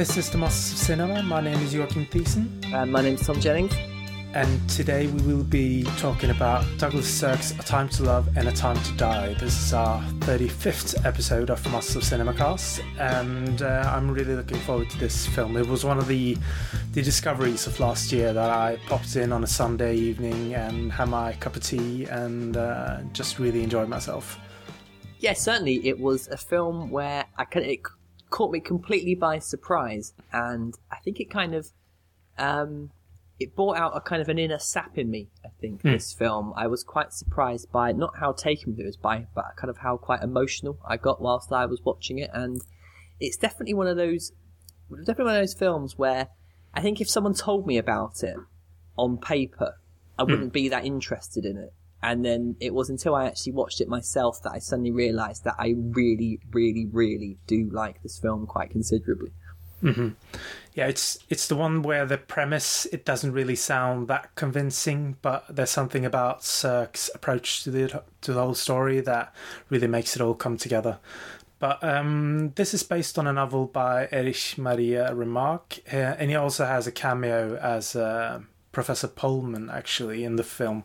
This is the Masters of Cinema. My name is Joachim Thiessen. Uh, my is Tom Jennings. And today we will be talking about Douglas Sirk's A Time to Love and A Time to Die. This is our 35th episode of Masters of Cinema Cast, and uh, I'm really looking forward to this film. It was one of the the discoveries of last year that I popped in on a Sunday evening and had my cup of tea and uh, just really enjoyed myself. Yeah, certainly it was a film where I could, it caught me completely by surprise, and I think it kind of um, it brought out a kind of an inner sap in me. I think Hmm. this film. I was quite surprised by not how taken with it was by, but kind of how quite emotional I got whilst I was watching it, and it's definitely one of those, definitely one of those films where I think if someone told me about it on paper, I wouldn't be that interested in it. And then it was until I actually watched it myself that I suddenly realised that I really, really, really do like this film quite considerably. Yeah, it's it's the one where the premise it doesn't really sound that convincing, but there's something about Sirk's approach to the to the whole story that really makes it all come together. But um, this is based on a novel by Erich Maria Remarque, and he also has a cameo as uh, Professor Pohlmann actually in the film,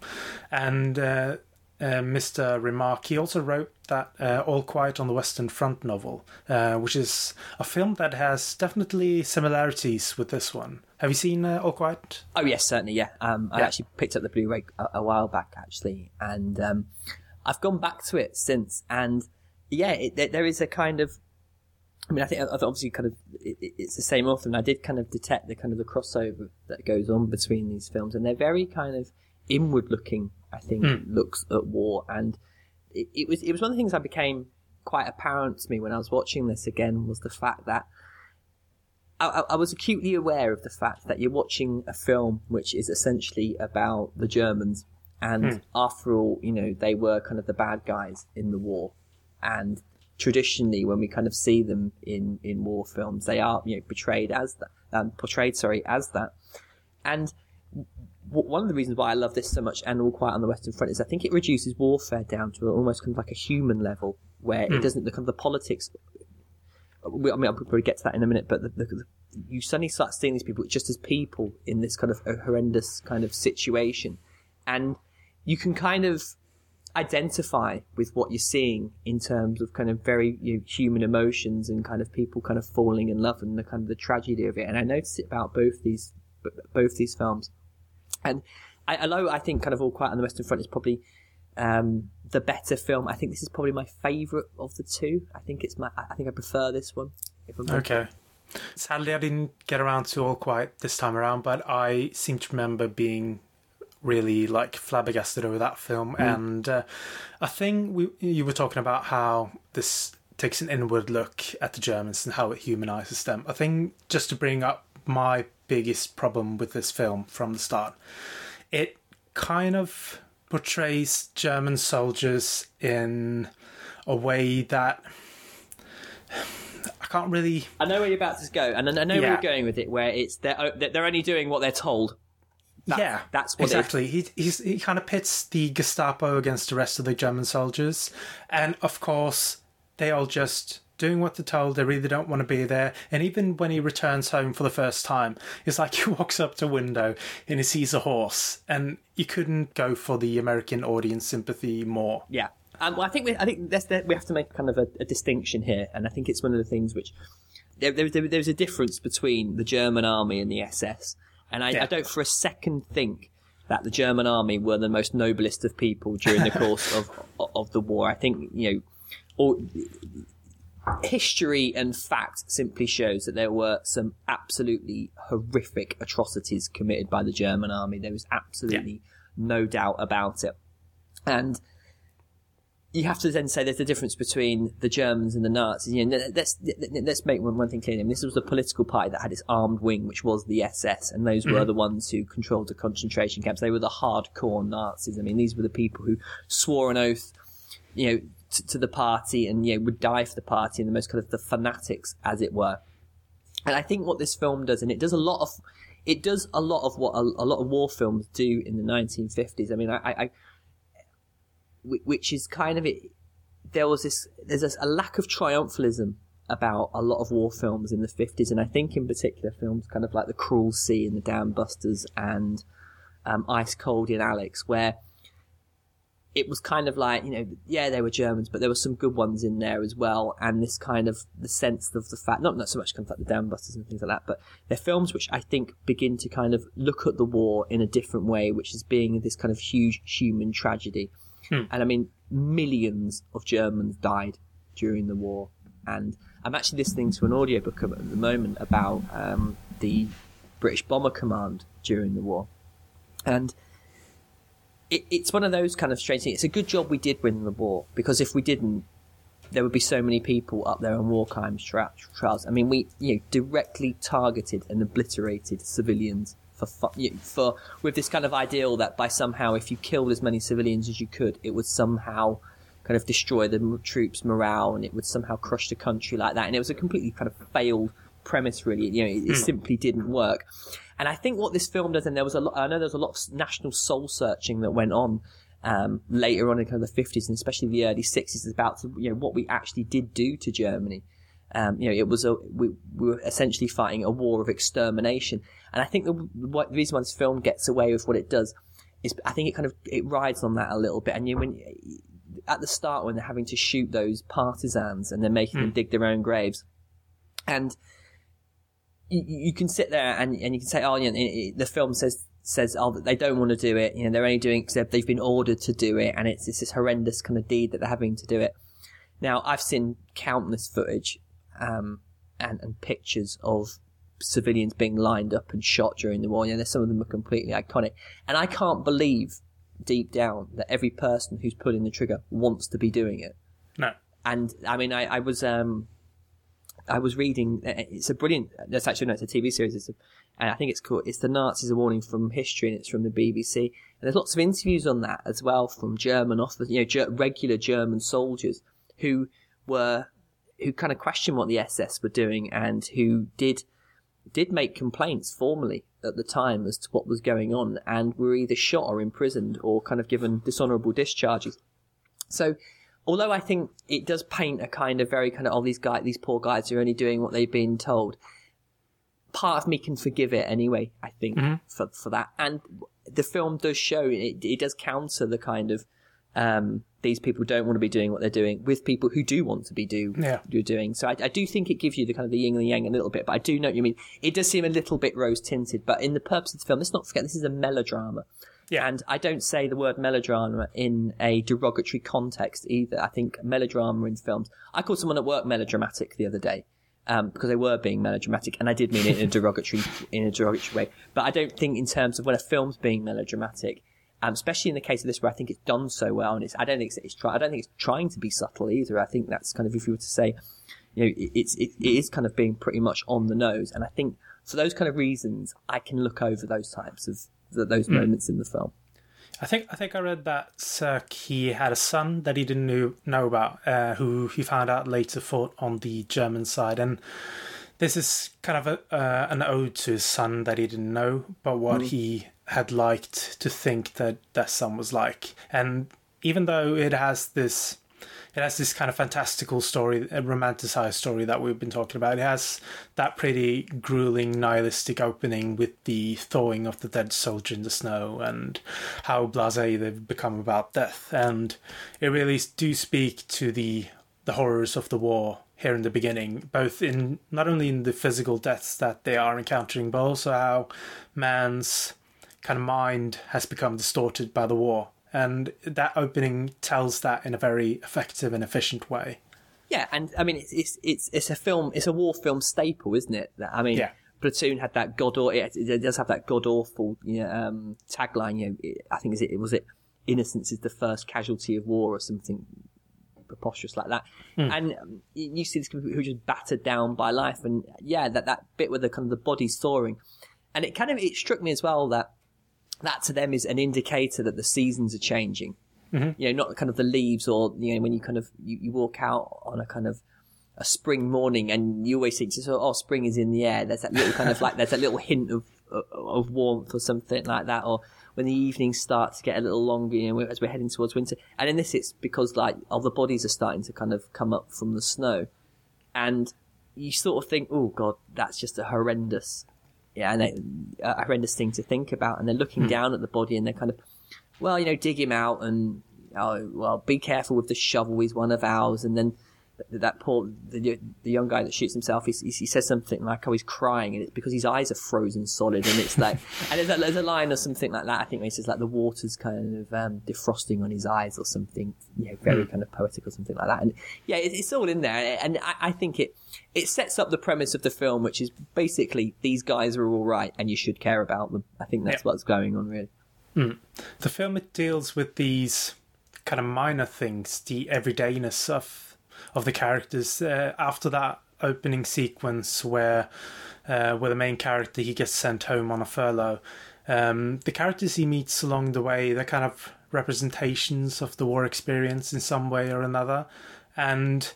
and. Uh, uh, Mr. Remarque. He also wrote that uh, All Quiet on the Western Front novel, uh, which is a film that has definitely similarities with this one. Have you seen uh, All Quiet? Oh yes, certainly. Yeah, um, I Yeah. actually picked up the Blu-ray a, a while back actually, and um, I've gone back to it since. And yeah, it, there is a kind of, I mean, I think I've obviously kind of it, it- it's the same author, and I did kind of detect the kind of the crossover that goes on between these films, and they're very kind of inward-looking. I think hmm. looks at war, and it, it was it was one of the things that became quite apparent to me when I was watching this again was the fact that I, I- I was acutely aware of the fact that you're watching a film which is essentially about the Germans, and hmm. after all, you know, they were kind of the bad guys in the war, and traditionally, when we kind of see them in in war films, they are you know portrayed as that, um, portrayed sorry as that, and w- one of the reasons why I love this so much and All Quiet on the Western Front is I think it reduces warfare down to almost kind of like a human level where it doesn't the kind of the politics. we- I mean, I'll probably get to that in a minute, but the, the, the, you suddenly start seeing these people just as people in this kind of a horrendous kind of situation, and you can kind of identify with what you're seeing in terms of kind of very you know, human emotions and kind of people kind of falling in love and the kind of the tragedy of it. And I noticed it about both these both these films. And I, although I think kind of All Quiet on the Western Front is probably um, the better film, I think this is probably my favourite of the two. I think it's my. I think I prefer this one. Okay. Sadly, I didn't get around to All Quiet this time around, but I seem to remember being really like flabbergasted over that film. And uh, a thing we, you were talking about how this takes an inward look at the Germans and how it humanizes them. I think just to bring up my biggest problem with this film from the start, it kind of portrays German soldiers in a way that I can't really I know where you're about to go, and I know where you're going with it. Where it's they're they're only doing what they're told. That- yeah, that's what it exactly. He he's, he kind of pits the Gestapo against the rest of the German soldiers, and of course they all just doing what they're told. They really don't want to be there. And even when he returns home for the first time, it's like he walks up to a window and he sees a horse, and you couldn't go for the American audience sympathy more. Yeah. Um, well, I think we, I think that's, that we have to make kind of a, a distinction here, and I think it's one of the things which there, there, there- there's a difference between the German army and the SS, and I, Yeah. I don't for a second think that the German army were the most noblest of people during the course of of the war. I think you know, all, history and fact simply shows that there were some absolutely horrific atrocities committed by the German army. There was absolutely no doubt about it, and you have to then say there's a difference between the Germans and the Nazis. You know, let's let's make one, one thing clear. I mean, this was a political party that had its armed wing, which was the SS, and those were mm-hmm. the ones who controlled the concentration camps. They were the hardcore Nazis. I mean, these were the people who swore an oath, you know, to, to the party and you know would die for the party, and the most kind of the fanatics, as it were. And I think what this film does, and it does a lot of, it does a lot of what a, a lot of war films do in the 1950s. I mean, I, I, which is kind of it. There was this, there's this, a lack of triumphalism about a lot of war films in the 50s, and I think in particular films kind of like The Cruel Sea and The Dam Busters and um, Ice Cold in Alex, where it was kind of like, you know, yeah, they were Germans, but there were some good ones in there as well. And this kind of the sense of the fact, not, not so much kind of like the Dam Busters and things like that, but they're films which I think begin to kind of look at the war in a different way, which is being this kind of huge human tragedy. Hmm. And I mean, millions of Germans died during the war. And I'm actually listening to an audiobook at the moment about um, the British Bomber Command during the war. And it, it's one of those kind of strange things. It's a good job we did win the war because if we didn't, there would be so many people up there on war crimes trials. I mean, we you know directly targeted and obliterated civilians for fu- for with this kind of ideal that by somehow if you killed as many civilians as you could, it would somehow kind of destroy the m- troops' morale and it would somehow crush the country like that. And it was a completely kind of failed premise, really. You know, it, it simply didn't work. And I think what this film does, and there was a lot, I know there was a lot of national soul searching that went on um, later on in kind of the 50s and especially the early 60s about you know what we actually did do to Germany. Um, you know, it was a we, we were essentially fighting a war of extermination, and I think the, what, the reason why this film gets away with what it does is I think it kind of it rides on that a little bit. And you when at the start when they're having to shoot those partisans and they're making them dig their own graves, and you, you can sit there and, and you can say, oh, you know, it- it- the film says says oh that they don't want to do it. You know, they're only doing it because they've been ordered to do it, and it's, it's this horrendous kind of deed that they're having to do it. Now, I've seen countless footage um, and, and pictures of civilians being lined up and shot during the war. You know, some of them are completely iconic, and I can't believe deep down that every person who's pulling the trigger wants to be doing it. No. And I mean, I, I was um, I was reading. uh, It's a brilliant. That's actually no, it's a TV series. It's a, and I think it's called. It's the Nazis: A Warning from History, and it's from the BBC. And there's lots of interviews on that as well from German officers, you know, ger- regular German soldiers who were who kind of questioned what the SS were doing and who did did make complaints formally at the time as to what was going on, and were either shot or imprisoned or kind of given dishonourable discharges. So, although I think it does paint a kind of very kind of oh these guys, these poor guys are only doing what they've been told. Part of me can forgive it anyway. I think for for that, and the film does show it. It does counter the kind of um, these people don't want to be doing what they're doing with people who do want to be do Yeah. you're doing. So I, I do think it gives you the kind of the yin and the yang a little bit, but I do know what you mean. It does seem a little bit rose tinted, but in the purpose of the film, let's not forget this is a melodrama. Yeah. And I don't say the word melodrama in a derogatory context either. I think melodrama in films. I called someone at work melodramatic the other day. Um, because they were being melodramatic, and I did mean it in a derogatory in a derogatory way. But I don't think in terms of when a film's being melodramatic, um, especially in the case of this, where I think it's done so well, and it's I don't think it's, it's try, I don't think it's trying to be subtle either. I think that's kind of if you were to say, you know, it, it's it, it is kind of being pretty much on the nose, and I think for those kind of reasons, I can look over those types of th- those moments in the film. I think I think I read that Sirk he had a son that he didn't know, know about, uh, who he found out later fought on the German side, and this is kind of a, uh, an ode to his son that he didn't know, but what he had liked to think that that son was like, and even though it has this. It has this kind of fantastical story, a romanticized story that we've been talking about. It has that pretty grueling, nihilistic opening with the thawing of the dead soldier in the snow and how blasé they've become about death. And it really do speak to the the horrors of the war here in the beginning, both in not only in the physical deaths that they are encountering, but also how man's kind of mind has become distorted by the war. And that opening tells that in a very effective and efficient way. Yeah, and I mean it's it's it's, it's a film, it's a war film staple, isn't it? That- I mean, Yeah. Platoon had that god or it, it does have that god awful you know, um, tagline. You know, it, I think is it was it innocence is the first casualty of war or something preposterous like that. And um, you see these people who are just battered down by life, and yeah, that that bit where the kind of the body's soaring, and it kind of it struck me as well that that to them is an indicator that the seasons are changing. Mm-hmm. You know, not kind of the leaves or you know when you kind of you, you walk out on a kind of a spring morning and you always think oh, spring is in the air. There's that little kind of like there's that little hint of of- of warmth or something like that, or when the evenings start to get a little longer, you know, as we're heading towards winter. And in this, it's because like all the bodies are starting to kind of come up from the snow, and you sort of think, oh god, that's just a horrendous, yeah, and they, a horrendous thing to think about. And they're looking hmm. down at the body and they're kind of, well, you know, dig him out and oh, well, be careful with the shovel. He's one of ours. And then that poor the, the young guy that shoots himself he, he says something like oh he's crying and it's because his eyes are frozen solid and it's like and there's a, there's a line or something like that I think where he says like the water's kind of um, defrosting on his eyes or something you know very kind of poetic or something like that and yeah it, it's all in there and I, I think it it sets up the premise of the film which is basically these guys are all right and you should care about them. I think that's what's going on really. Mm. the film it deals with these kind of minor things the everydayness of of the characters. Uh, after that opening sequence where uh, where the main character he gets sent home on a furlough, um, the characters he meets along the way they're kind of representations of the war experience in some way or another, and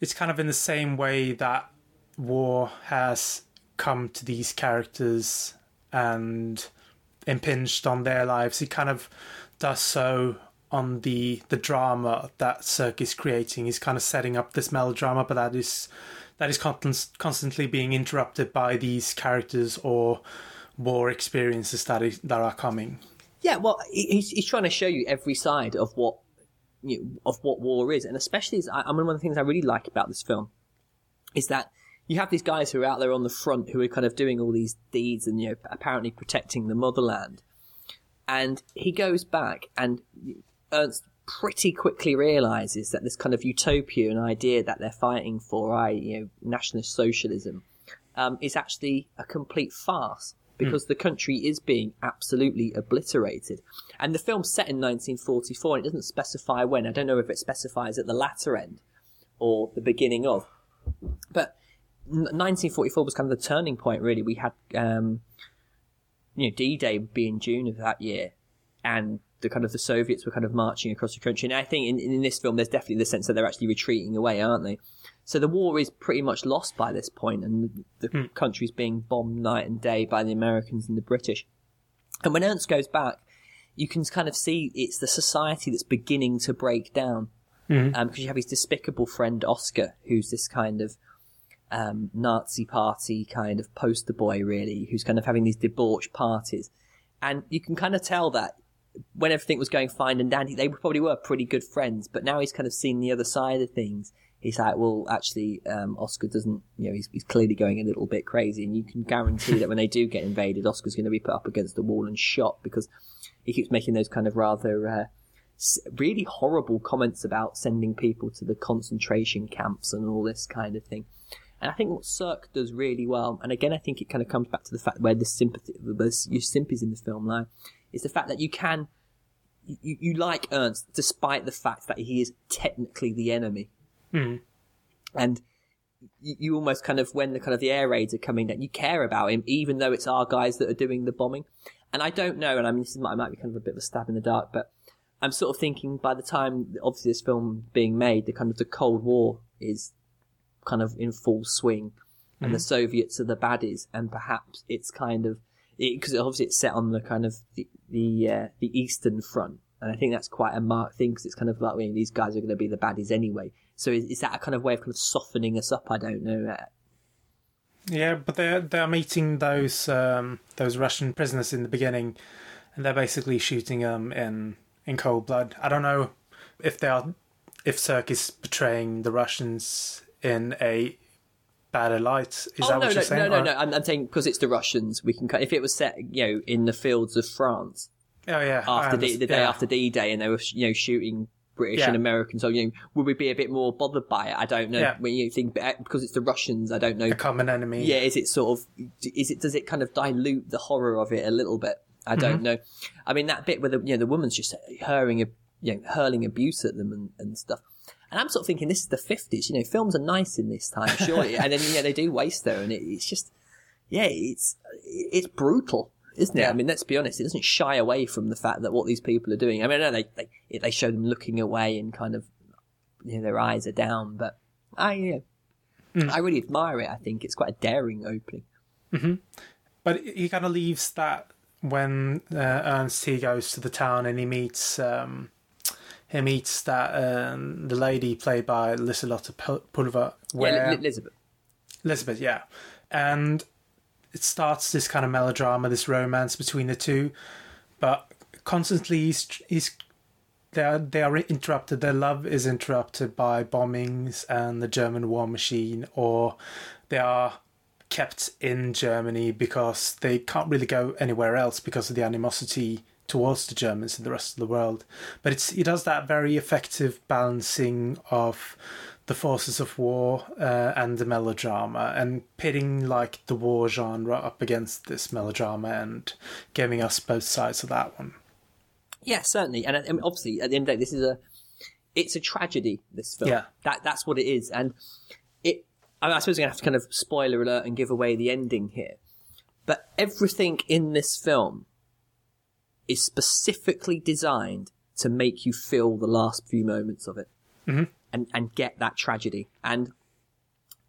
it's kind of in the same way that war has come to these characters and impinged on their lives. He kind of does so on the the drama that Sirk is creating. He's kind of setting up this melodrama, but that is that is constant, constantly being interrupted by these characters or war experiences that is, that are coming. Yeah, well, he's, he's trying to show you every side of what you know, of what war is, and especially, I, I mean, one of the things I really like about this film is that you have these guys who are out there on the front who are kind of doing all these deeds and you know apparently protecting the motherland, and he goes back and Ernst pretty quickly realizes that this kind of utopian idea that they're fighting for, I you know, nationalist socialism, um, is actually a complete farce because mm. the country is being absolutely obliterated. And the film's set in 1944, and it doesn't specify when. I don't know if it specifies at the latter end or the beginning of. But 1944 was kind of the turning point, really. We had, um, you know, D-Day would be in June of that year, and the kind of the Soviets were kind of marching across the country. And I think in, in this film, there's definitely the sense that they're actually retreating away, aren't they? So the war is pretty much lost by this point, and the mm. country's being bombed night and day by the Americans and the British. And when Ernst goes back, you can kind of see it's the society that's beginning to break down. Mm. Um, because you have his despicable friend Oscar, who's this kind of um, Nazi party kind of poster boy, really, who's kind of having these debauched parties. And you can kind of tell that when everything was going fine and dandy, they probably were pretty good friends. But now he's kind of seen the other side of things. He's like, well, actually, um, Oscar doesn't, you know, he's, he's clearly going a little bit crazy. And you can guarantee that when they do get invaded, Oscar's going to be put up against the wall and shot because he keeps making those kind of rather, uh, really horrible comments about sending people to the concentration camps and all this kind of thing. And I think what Sirk does really well, and again, I think it kind of comes back to the fact where the sympathy, the, your sympathies in the film lie, is the fact that you can you, you like Ernst despite the fact that he is technically the enemy. Mm. And you, you, almost kind of when the kind of the air raids are coming that you care about him, even though it's our guys that are doing the bombing. And I don't know, and I mean this might, might be kind of a bit of a stab in the dark, but I'm sort of thinking by the time obviously this film being made, the kind of the Cold War is kind of in full swing, and mm. the Soviets are the baddies, and perhaps it's kind of because it, obviously it's set on the kind of the the, uh, the eastern front, and I think that's quite a marked thing because it's kind of like mean, these guys are going to be the baddies anyway. So is, is, that a kind of way of kind of softening us up? I don't know. Yeah, but they're they're meeting those um, those Russian prisoners in the beginning, and they're basically shooting them in in cold blood. I don't know if they are if Sirk is portraying the Russians in a bad light. Is oh, that no, what you're no, saying? No, no, no. I'm, I'm saying because it's the Russians. We can if it was set, you know, in the fields of France. Oh yeah. After the, the, day yeah. after D Day, and they were you know shooting British yeah. and Americans. So you know, would we be a bit more bothered by it? I don't know. Yeah. When you think because it's the Russians, I don't know. A common enemy. Yeah. Is it sort of? Is it? Does it kind of dilute the horror of it a little bit? I don't mm-hmm. know. I mean, that bit where the you know the woman's just hurling, you know, hurling abuse at them and, and stuff. And I'm sort of thinking this is the 50s. You know, films are nice in this time, surely. and then, yeah, they do waste there. And it, it's just, yeah, it's, it's brutal, isn't it? Yeah. I mean, let's be honest. It doesn't shy away from the fact that what these people are doing. I mean, I know they, they, they show them looking away and kind of, you know, their eyes are down, but I, yeah, mm. I really admire it. I think it's quite a daring opening. Mm-hmm. But he kind of leaves that when uh, Ernst he goes to the town and he meets um, he meets that um, the lady played by Liselotte Pulver. Yeah, Elizabeth. Elizabeth, yeah, and it starts this kind of melodrama, this romance between the two, but constantly he's, he's they are they are interrupted. Their love is interrupted by bombings and the German war machine, or they are kept in Germany because they can't really go anywhere else because of the animosity towards the Germans in the rest of the world. But it's he does that very effective balancing of the forces of war uh, and the melodrama and pitting like the war genre up against this melodrama and giving us both sides of that one. Yeah, certainly, and, and obviously at the end of the day, this is a it's a tragedy. This film, yeah, that that's what it is, and it. I, mean, I suppose I'm gonna have to kind of spoiler alert and give away the ending here, but everything in this film is specifically designed to make you feel the last few moments of it, mm-hmm. and and get that tragedy. And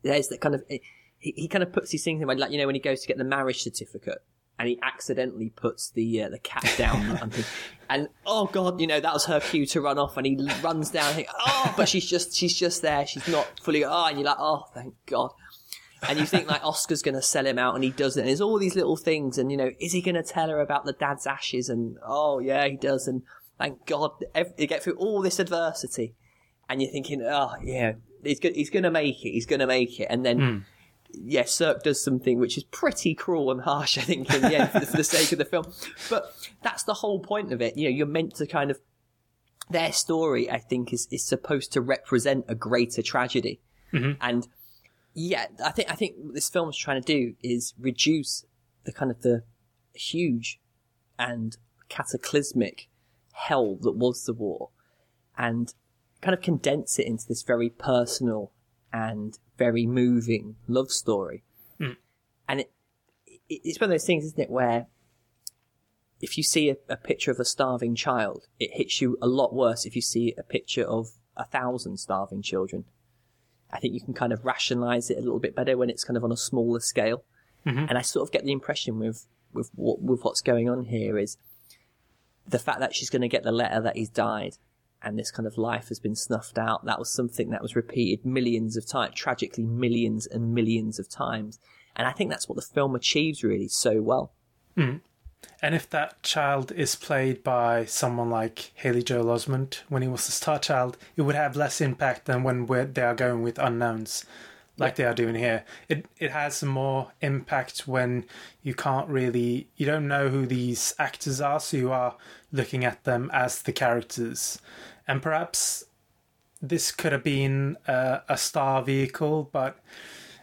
there's that kind of he, he kind of puts these things in mind, like you know when he goes to get the marriage certificate and he accidentally puts the uh, the cat down and, and, oh god, you know that was her cue to run off, and he runs down. And think, oh, but she's just she's just there. She's not fully. Oh, and you're like, oh, thank God. And you think like Oscar's going to sell him out, and he doesn't. And there's all these little things, and you know, is he going to tell her about the dad's ashes? And oh yeah, he does. And thank God, you get through all this adversity, and you're thinking, oh yeah, he's go- he's going to make it. He's going to make it, and then. Mm yes, Sirk does something which is pretty cruel and harsh, I think, in the end, for, the, for the sake of the film. But that's the whole point of it. You know, you're meant to kind of, their story, I think, is, is supposed to represent a greater tragedy. Mm-hmm. And yeah, I think, I think what this film is trying to do is reduce the kind of the huge and cataclysmic hell that was the war and kind of condense it into this very personal and very moving love story. Mm. And it, it, it's one of those things, isn't it, where if you see a, a, picture of a starving child, it hits you a lot worse if you see a picture of a thousand starving children. I think you can kind of rationalize it a little bit better when it's kind of on a smaller scale. Mm-hmm. And I sort of get the impression with with what with what's going on here is the fact that she's going to get the letter that he's died and this kind of life has been snuffed out. That was something that was repeated millions of times, tragically millions and millions of times. And I think that's what the film achieves really so well. Mm. And if that child is played by someone like Haley Joel Osment when he was a star child, it would have less impact than when they are going with unknowns like yeah. they are doing here. It it has more impact when you can't really you don't know who these actors are, so you are looking at them as the characters. And perhaps this could have been a, a star vehicle, but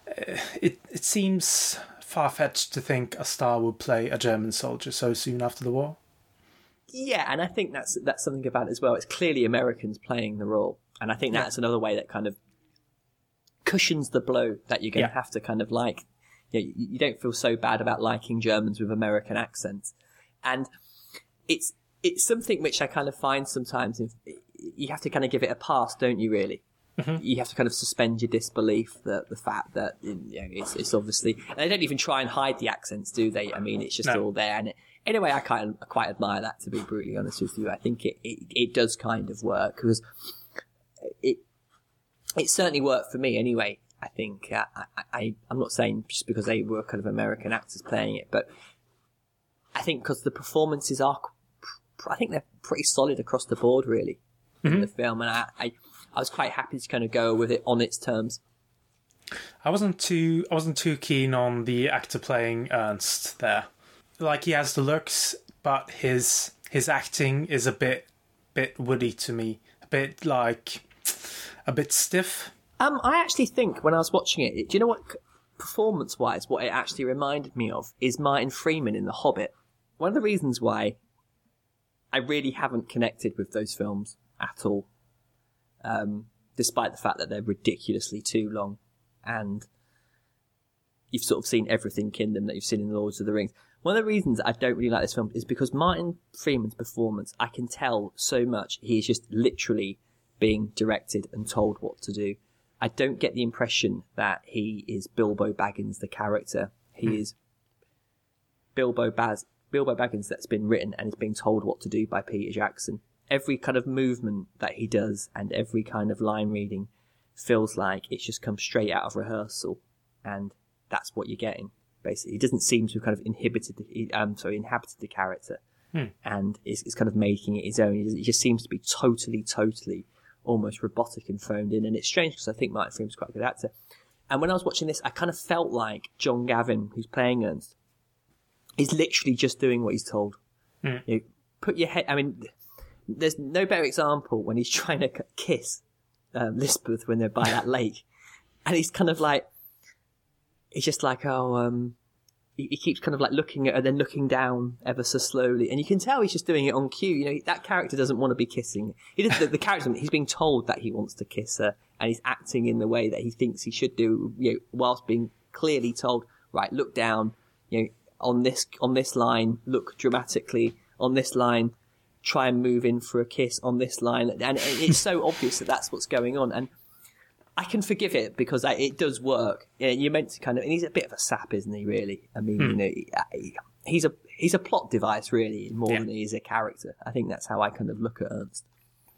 uh, it it seems far fetched to think a star would play a German soldier so soon after the war. Yeah, and I think that's that's something about it as well. It's clearly Americans playing the role, and I think that's yeah. another way that kind of cushions the blow that you're going yeah. to have to kind of like. You, know, you don't feel so bad about liking Germans with American accents, and it's it's something which I kind of find sometimes. you have to kind of give it a pass, don't you? Really, mm-hmm. you have to kind of suspend your disbelief that the fact that you know, it's, it's obviously they don't even try and hide the accents, do they? I mean, it's just no. all there. And it, anyway, I kind of I quite admire that. To be brutally honest with you, I think it it, it does kind of work because it it certainly worked for me anyway. I think uh, I, I I'm not saying just because they were kind of American actors playing it, but I think because the performances are, I think they're pretty solid across the board, really, mm-hmm. in the film, and I, I I was quite happy to kind of go with it on its terms. I wasn't too I wasn't too keen on the actor playing Ernst there. Like he has the looks, but his his acting is a bit bit woody to me. A bit like a bit stiff? Um, I actually think when I was watching it, do you know what? Performance wise, what it actually reminded me of is Martin Freeman in The Hobbit. One of the reasons why I really haven't connected with those films at all, um, despite the fact that they're ridiculously too long and you've sort of seen everything in them that you've seen in the Lords of the Rings. One of the reasons I don't really like this film is because Martin Freeman's performance, I can tell so much he is just literally being directed and told what to do. I don't get the impression that he is Bilbo Baggins, the character. He hmm. is Bilbo Baz Bilbo Baggins that's been written and is being told what to do by Peter Jackson. Every kind of movement that he does and every kind of line reading feels like it's just come straight out of rehearsal, and that's what you're getting. Basically, he doesn't seem to have kind of inhibited, the, um, sorry, inhabited the character, and is, is kind of making it his own. He just seems to be totally, totally, almost robotic and phoned in, and it's strange because I think Martin Freeman's quite a good actor. And when I was watching this, I kind of felt like John Gavin, who's playing Ernst, is literally just doing what he's told. You know, put your head. I mean, there's no better example when he's trying to kiss um, Lisbeth when they're by that lake, and he's kind of like, he's just like, oh, um, he, he keeps kind of like looking at her, then looking down ever so slowly, and you can tell he's just doing it on cue. You know, that character doesn't want to be kissing. He does, the, the character, he's being told that he wants to kiss her, and he's acting in the way that he thinks he should do, you know, whilst being clearly told, right, look down, you know, on this on this line, look dramatically on this line, try and move in for a kiss on this line, and it's so obvious that that's what's going on, and. I can forgive it because I, it does work. Yeah, you're meant to kind of, and he's a bit of a sap, isn't he? Really, I mean, you know, he- he's a he's a plot device really more Yeah. than he is a character. I think that's how I kind of look at Ernst.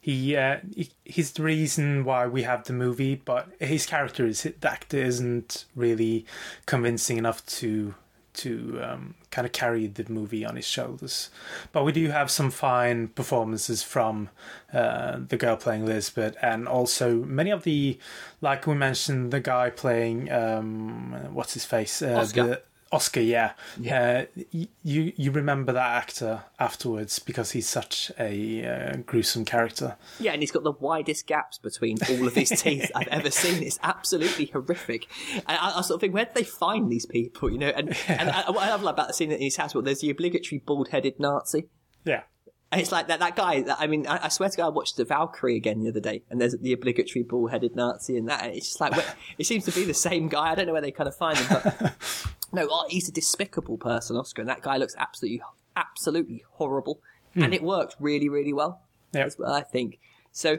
He, uh, he he's the reason why we have the movie, but his character is the actor isn't really convincing enough to to um, kind of carry the movie on his shoulders. But we do have some fine performances from uh, the girl playing Lisbeth, and also many of the, like we mentioned, the guy playing um, what's his face, uh, Oscar. the Oscar, yeah. Yeah. Uh, you you remember that actor afterwards because he's such a uh, gruesome character. Yeah, and he's got the widest gaps between all of his teeth I've ever seen. It's absolutely horrific. And I, I sort of think, where did they find these people? You know, and and I, what I love about the scene in his house, well, there's the obligatory bald-headed Nazi. Yeah. And it's like that, that guy, that, I mean, I, I swear to God, I watched the Valkyrie again the other day, and there's the obligatory bald-headed Nazi and that, and it's just like, it seems to be the same guy. I don't know where they kind of find him, but no, oh, he's a despicable person, Oscar, and that guy looks absolutely, absolutely horrible. And it worked really, really well. Yeah. As well, I think. So,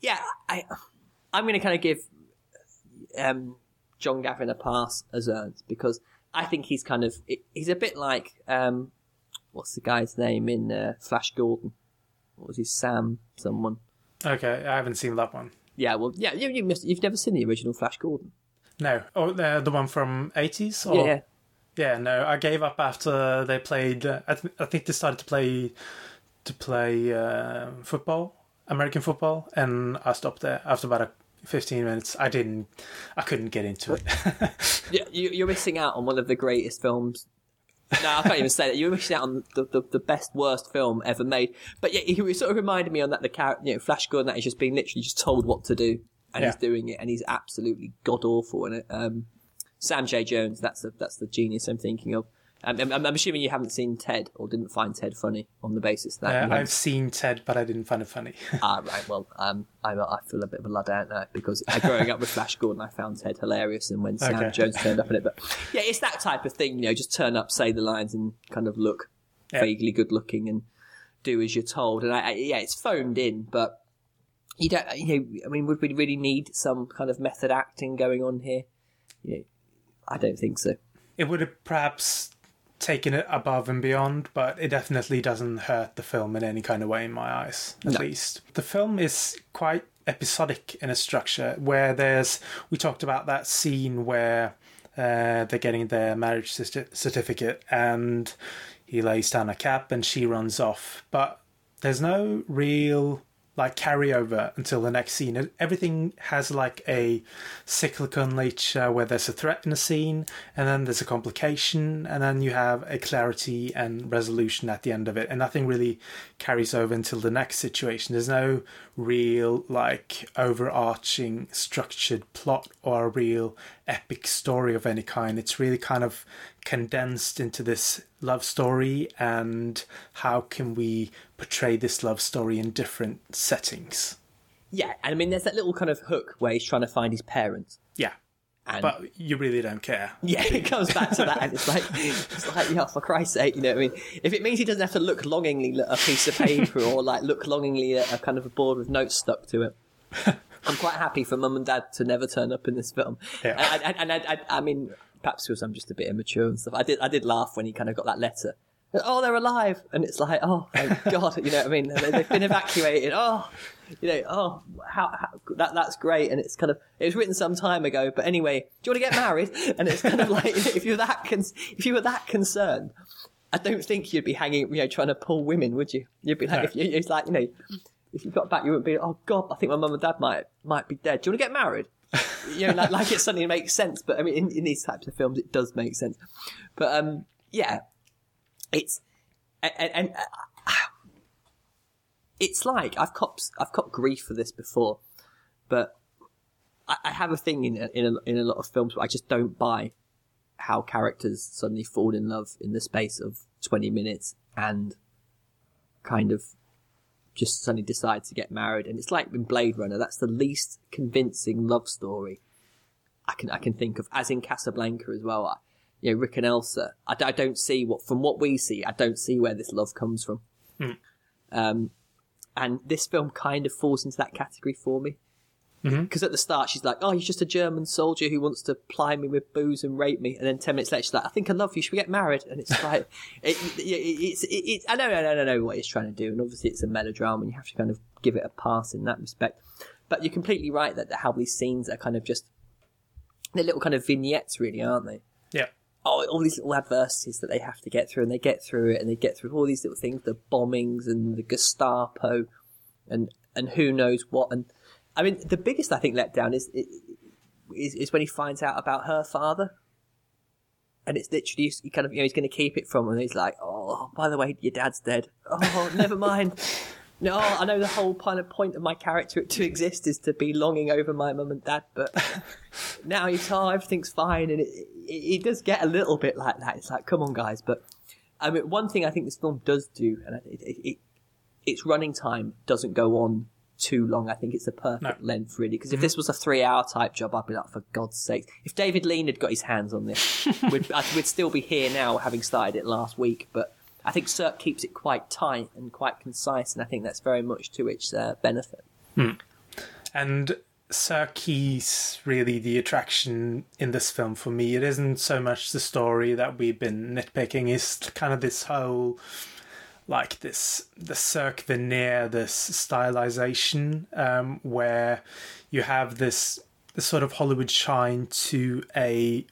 yeah, I, I'm going to kind of give, um, John Gavin a pass as Ernst because I think he's kind of, he's a bit like, um, what's the guy's name in uh, Flash Gordon? What was he? Sam someone. Okay, I haven't seen that one. Yeah, well, yeah, you, you missed, you've never seen the original Flash Gordon. No. Oh, the, the one from 80s? Or... Yeah, Yeah, no, I gave up after they played. Uh, I, th- I think they started to play to play uh, football, American football, and I stopped there after about a 15 minutes. I didn't, I couldn't get into it. yeah you, you're missing out on one of the greatest films. No, I can't even say that. You're missing out on the, the, the best worst film ever made. But yeah, he sort of reminded me on that the character, you know, Flash Gordon, that he's just being literally just told what to do, and he's doing it, and he's absolutely god awful in it. Um, Sam J. Jones, that's the that's the genius I'm thinking of. I'm, I'm, I'm assuming you haven't seen Ted or didn't find Ted funny on the basis of that Uh, I've seen Ted, but I didn't find it funny. Ah, right. Well, um, I, I feel a bit of a lud out now because uh, growing up with Flash Gordon, I found Ted hilarious, and when Sam Okay. Jones turned up in it, but yeah, it's that type of thing. You know, just turn up, say the lines, and kind of look Yeah. vaguely good looking, and do as you're told. And I, I, yeah, it's phoned in, but you don't. You know, I mean, would we really need some kind of method acting going on here? You know, I don't think so. it would have perhaps taken it above and beyond, but it definitely doesn't hurt the film in any kind of way in my eyes, at No. least. The film is quite episodic in its structure, where there's we talked about that scene where uh, they're getting their marriage certificate and he lays down a cap and she runs off, but there's no real like carryover until the next scene. Everything has like a cyclical nature where there's a threat in a scene, and then there's a complication, and then you have a clarity and resolution at the end of it, and nothing really carries over until the next situation. There's no real like overarching structured plot or a real epic story of any kind. It's really kind of condensed into this love story and how can we portray this love story in different settings. Yeah, and I mean, there's that little kind of hook where he's trying to find his parents, Yeah. And But you really don't care. Yeah, it comes back to that, and it's like, it's like, yeah, for Christ's sake, you know what I mean? If it means he doesn't have to look longingly at a piece of paper or like look longingly at a kind of a board with notes stuck to it, I'm quite happy for mum and dad to never turn up in this film. Yeah. And, I, and I, I, I mean, perhaps because I'm just a bit immature and stuff. I did, I did laugh when he kind of got that letter oh, they're alive, and it's like, oh, thank God, you know what I mean? They, have been evacuated. Oh, you know, oh, how, how, that that's great, and it's kind of it was written some time ago, but anyway, do you want to get married? And it's kind of like if you're that con- if you were that concerned, I don't think you'd be hanging, you know, trying to pull women, would you? You'd be like, no. if you, it's like, you know, if you got back, you wouldn't be, oh God, I think my mum and dad might might be dead. Do you want to get married? you know, like, like it suddenly makes sense. But I mean, in, in these types of films, it does make sense. But um, yeah, it's and, and uh, it's like I've copped I've copped grief for this before, but I, I have a thing in in a, in a lot of films where I just don't buy how characters suddenly fall in love in the space of 20 minutes and kind of just suddenly decide to get married. And it's like in Blade Runner, that's the least convincing love story I can I can think of, as in Casablanca as well. I, you know, Rick and Elsa. I, I, don't see what from what we see. I don't see where this love comes from. Mm. Um, and this film kind of falls into that category for me. Because mm-hmm. at the start she's like, "Oh, he's just a German soldier who wants to ply me with booze and rape me," and then ten minutes later she's like, "I think I love you. Should we get married?" And it's like, it, it, it's, it, it's, I know, I know, I know what he's trying to do, and obviously it's a melodrama, and you have to kind of give it a pass in that respect. But you're completely right that how these scenes are kind of just they're little kind of vignettes, really, aren't they? Yeah. Oh, all these little adversities that they have to get through, and they get through it, and they get through all these little things, the bombings and the Gestapo, and and who knows what, and I mean, the biggest I think letdown is is, is when he finds out about her father, and it's literally he kind of you know he's going to keep it from her. And he's like, oh, by the way, your dad's dead. Oh, never mind. No, I know the whole kind of point of my character to exist is to be longing over my mum and dad, but now you tell everything's fine, and it, it, it, does get a little bit like that. It's like, come on, guys. But I mean, one thing I think this film does do, and it, it, its running time doesn't go on too long. I think it's a perfect no. length, really. Because if mm-hmm. this was a three-hour type job, I'd be like, for God's sake! If David Lean had got his hands on this, we'd, we'd still be here now, having started it last week. But I think Sirk keeps it quite tight and quite concise, and I think that's very much to its uh, benefit. Hmm. And Sirk's really the attraction in this film for me. It isn't so much the story that we've been nitpicking; it's kind of this whole like this the Sirk veneer, this stylization, um, where you have this this sort of Hollywood shine to a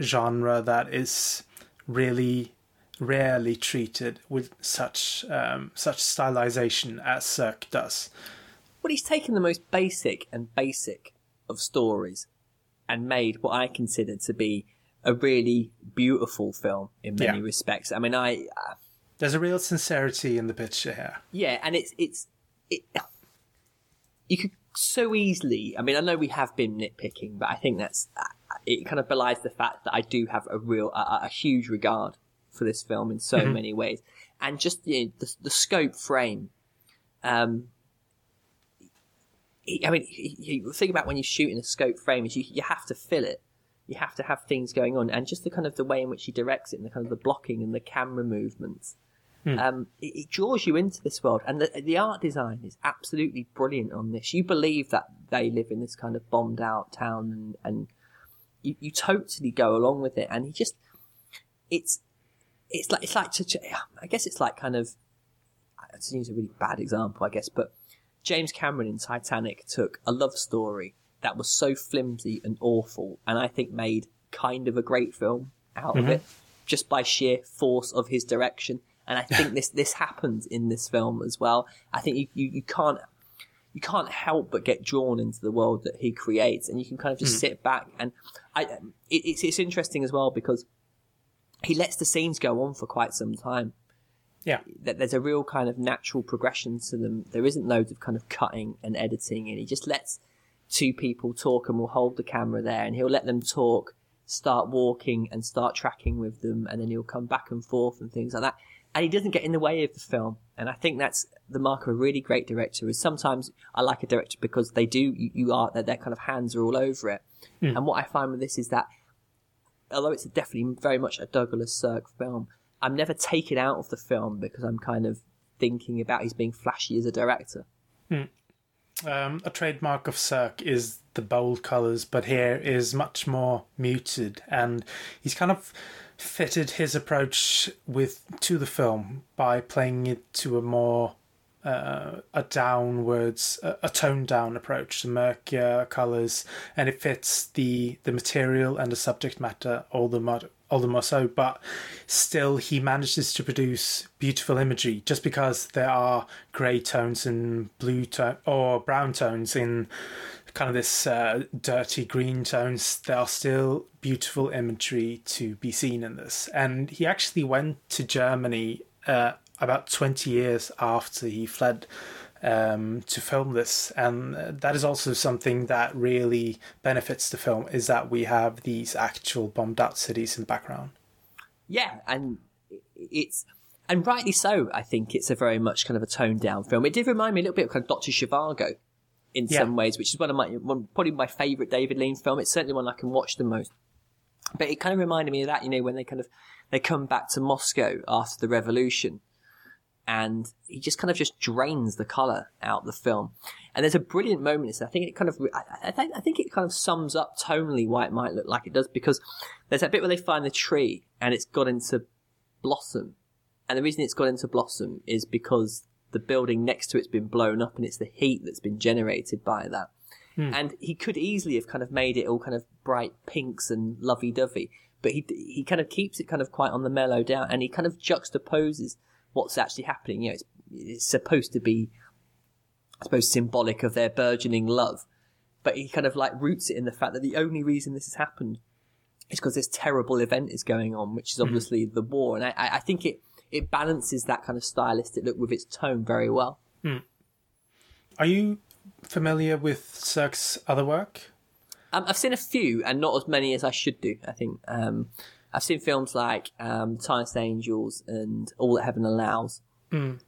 genre that is really rarely treated with such um, such stylization as Sirk does. Well, he's taken the most basic and basic of stories and made what I consider to be a really beautiful film in many yeah. respects. I mean, I uh, there's a real sincerity in the picture here. Yeah, and it's it's it. You could so easily. I mean, I know we have been nitpicking, but I think that's it. Kind of belies the fact that I do have a real, a, a huge regard for this film in so mm-hmm. many ways, and just you know, the, the scope frame. Um, I mean, you think about when you shoot in a scope frame is you, you have to fill it. You have to have things going on, and just the kind of the way in which he directs it, and the kind of the blocking and the camera movements. Hmm. Um, it, it, draws you into this world, and the, the art design is absolutely brilliant on this. You believe that they live in this kind of bombed out town, and, and you, you totally go along with it. And he just, it's, it's like it's like to, I guess it's like kind of, it's a really bad example, I guess, but James Cameron in Titanic took a love story that was so flimsy and awful, and I think made kind of a great film out mm-hmm. of it just by sheer force of his direction and I think this this happens in this film as well. I think you, you, you can't you can't help but get drawn into the world that he creates, and you can kind of just mm. sit back and I it, it's it's interesting as well because he lets the scenes go on for quite some time. Yeah, that there's a real kind of natural progression to them. There isn't loads of kind of cutting and editing, and he just lets two people talk and will hold the camera there, and he'll let them talk, start walking, and start tracking with them, and then he'll come back and forth and things like that and he doesn't get in the way of the film. And I think that's the mark of a really great director. Is sometimes I like a director because they do you, you are their, their kind of hands are all over it. Mm. And what I find with this is that although it's definitely very much a Douglas Sirk film, I'm never taken out of the film because I'm kind of thinking about he's being flashy as a director. Mm. Um, a trademark of Sirk is the bold colours, but here is much more muted, and he's kind of fitted his approach with to the film by playing it to a more uh, a downwards, a, a toned down approach to murkier colors, and it fits the the material and the subject matter all the more all the more so. But still, he manages to produce beautiful imagery just because there are grey tones and blue tone or brown tones in kind of this uh, dirty green tones. There are still beautiful imagery to be seen in this, and he actually went to Germany. Uh, about 20 years after he fled um, to film this. And that is also something that really benefits the film is that we have these actual bombed out cities in the background. Yeah and it's and rightly so i think it's a very much kind of a toned down film. It did remind me a little bit of kind of dr Zhivago in yeah. some ways which is one of my one, probably my favorite david lean film. It's certainly one i can watch the most. But it kind of reminded me of that you know when they kind of they come back to moscow after the revolution and he just kind of just drains the color out the film. And there's a brilliant moment. I think it kind of, I, I, I, think it kind of sums up tonally why it might look like it does because there's that bit where they find the tree and it's got into blossom. And the reason it's got into blossom is because the building next to it's been blown up and it's the heat that's been generated by that. Hmm. And he could easily have kind of made it all kind of bright pinks and lovey dovey, but he, he kind of keeps it kind of quite on the mellow down and he kind of juxtaposes what's actually happening. You know, it's, it's supposed to be, I suppose, symbolic of their burgeoning love, but he kind of like roots it in the fact that the only reason this has happened is because this terrible event is going on, which is mm-hmm. obviously mm. the war. And I, I think it it balances that kind of stylistic look with its tone very well. Mm. Are you familiar with Sirk's other work? Um, I've seen a few, and not as many as I should do. I think um, I've seen films like um, Angels and All That Heaven Allows. Mm.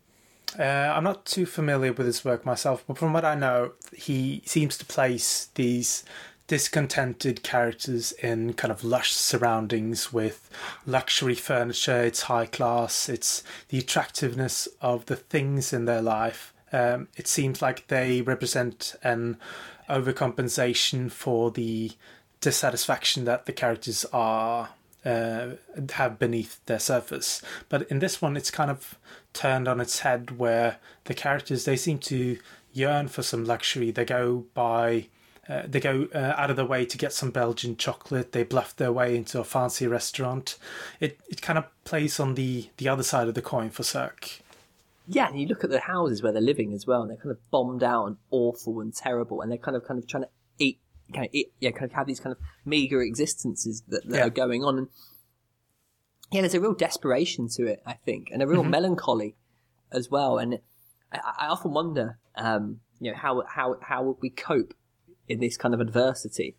Uh, I'm not too familiar with his work myself, but from what I know, he seems to place these discontented characters in kind of lush surroundings with luxury furniture. It's high class. It's the attractiveness of the things in their life. Um, it seems like they represent an overcompensation for the dissatisfaction that the characters are uh, have beneath their surface. But in this one, it's kind of turned on its head, where the characters they seem to yearn for some luxury. They go by. Uh, they go uh, out of their way to get some Belgian chocolate. They bluff their way into a fancy restaurant. It it kind of plays on the, the other side of the coin for Sirk. Yeah, and you look at the houses where they're living as well, and they're kind of bombed out and awful and terrible, and they're kind of kind of trying to kind of, yeah, kind of have these kind of meager existences that, that yeah. are going on. And yeah, there's a real desperation to it, I think, and a real mm-hmm. melancholy as well. And I, I often wonder, um, you know, how how how would we cope in this kind of adversity?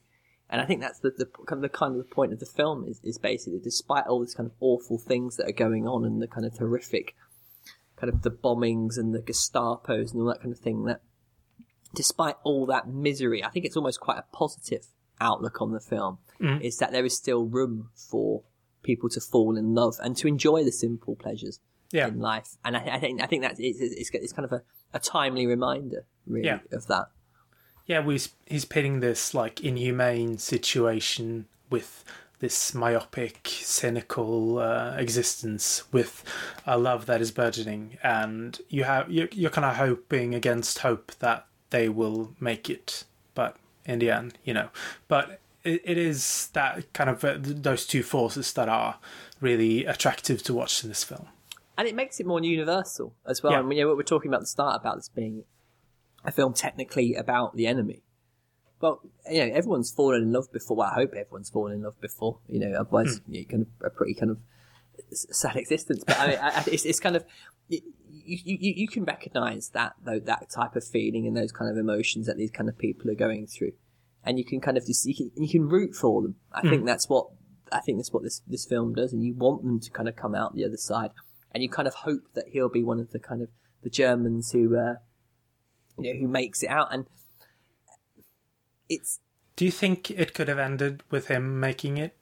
And I think that's the, the kind of the kind of the point of the film is, is basically despite all these kind of awful things that are going on and the kind of horrific kind of the bombings and the Gestapos and all that kind of thing that despite all that misery, I think it's almost quite a positive outlook on the film. Mm. Is that there is still room for people to fall in love and to enjoy the simple pleasures yeah. in life. And I, I, think I think that it's, it's, it's kind of a, a timely reminder, really, yeah. of that. Yeah, we, he's pitting this like inhumane situation with this myopic, cynical uh, existence with a love that is burgeoning, and you have you're, you're kind of hoping against hope that they will make it. But in the end, you know, but it, it is that kind of uh, those two forces that are really attractive to watch in this film. And it makes it more universal as well. Yeah. I mean, you know, what we're talking about at the start about this being a film technically about the enemy. Well, you know, everyone's fallen in love before. Well, I hope everyone's fallen in love before. You know, otherwise, mm. you kind of a pretty kind of sad existence. But I mean, I, it's, it's kind of you, you, you can recognise that though that type of feeling and those kind of emotions that these kind of people are going through, and you can kind of just you can, you can root for them. I mm. think that's what I think that's what this this film does, and you want them to kind of come out the other side, and you kind of hope that he'll be one of the kind of the Germans who uh, you know who makes it out, and it's. Do you think it could have ended with him making it?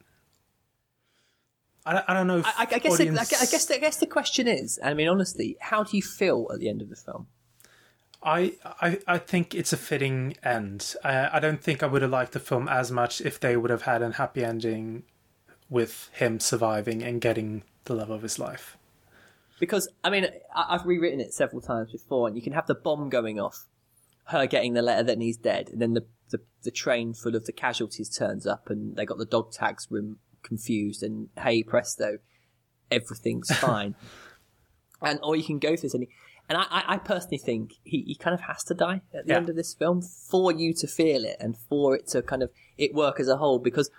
I, I don't know. I, I, guess audience... the, I guess I guess the question is, I mean, honestly, how do you feel at the end of the film? I, I, I think it's a fitting end. I, I don't think I would have liked the film as much if they would have had a happy ending with him surviving and getting the love of his life. Because I mean, I- I've rewritten it several times before, and you can have the bomb going off, her getting the letter that he's dead, and then the, the the train full of the casualties turns up, and they got the dog tags room confused, and hey presto, everything's fine. and or you can go through this, and, he, and I, I personally think he, he kind of has to die at the Yeah. end of this film for you to feel it and for it to kind of it work as a whole because